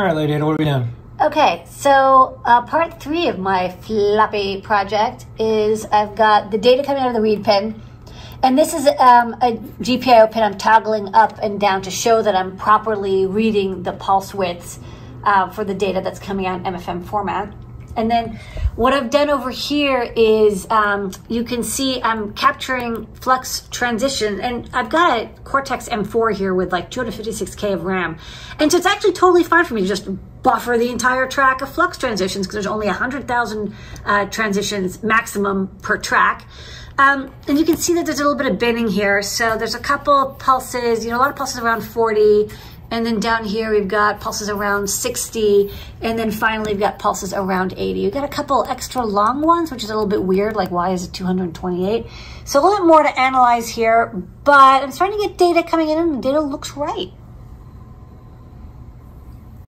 All right, Lady Ada, what are we doing? Okay, so uh, part three of my floppy project is I've got the data coming out of the read pin. And this is um, a GPIO pin I'm toggling up and down to show that I'm properly reading the pulse widths uh, for the data that's coming out in MFM format. And then what I've done over here is um, you can see I'm capturing flux transition and I've got a Cortex M4 here with like 256K of RAM. And so it's actually totally fine for me to just buffer the entire track of flux transitions because there's only 100,000 uh, transitions maximum per track. Um, and you can see that there's a little bit of binning here. So there's a couple pulses, you know, a lot of pulses around 40, and then down here, we've got pulses around 60. And then finally, we've got pulses around 80. We've got a couple extra long ones, which is a little bit weird. Like, why is it 228? So a little bit more to analyze here, but I'm starting to get data coming in and the data looks right.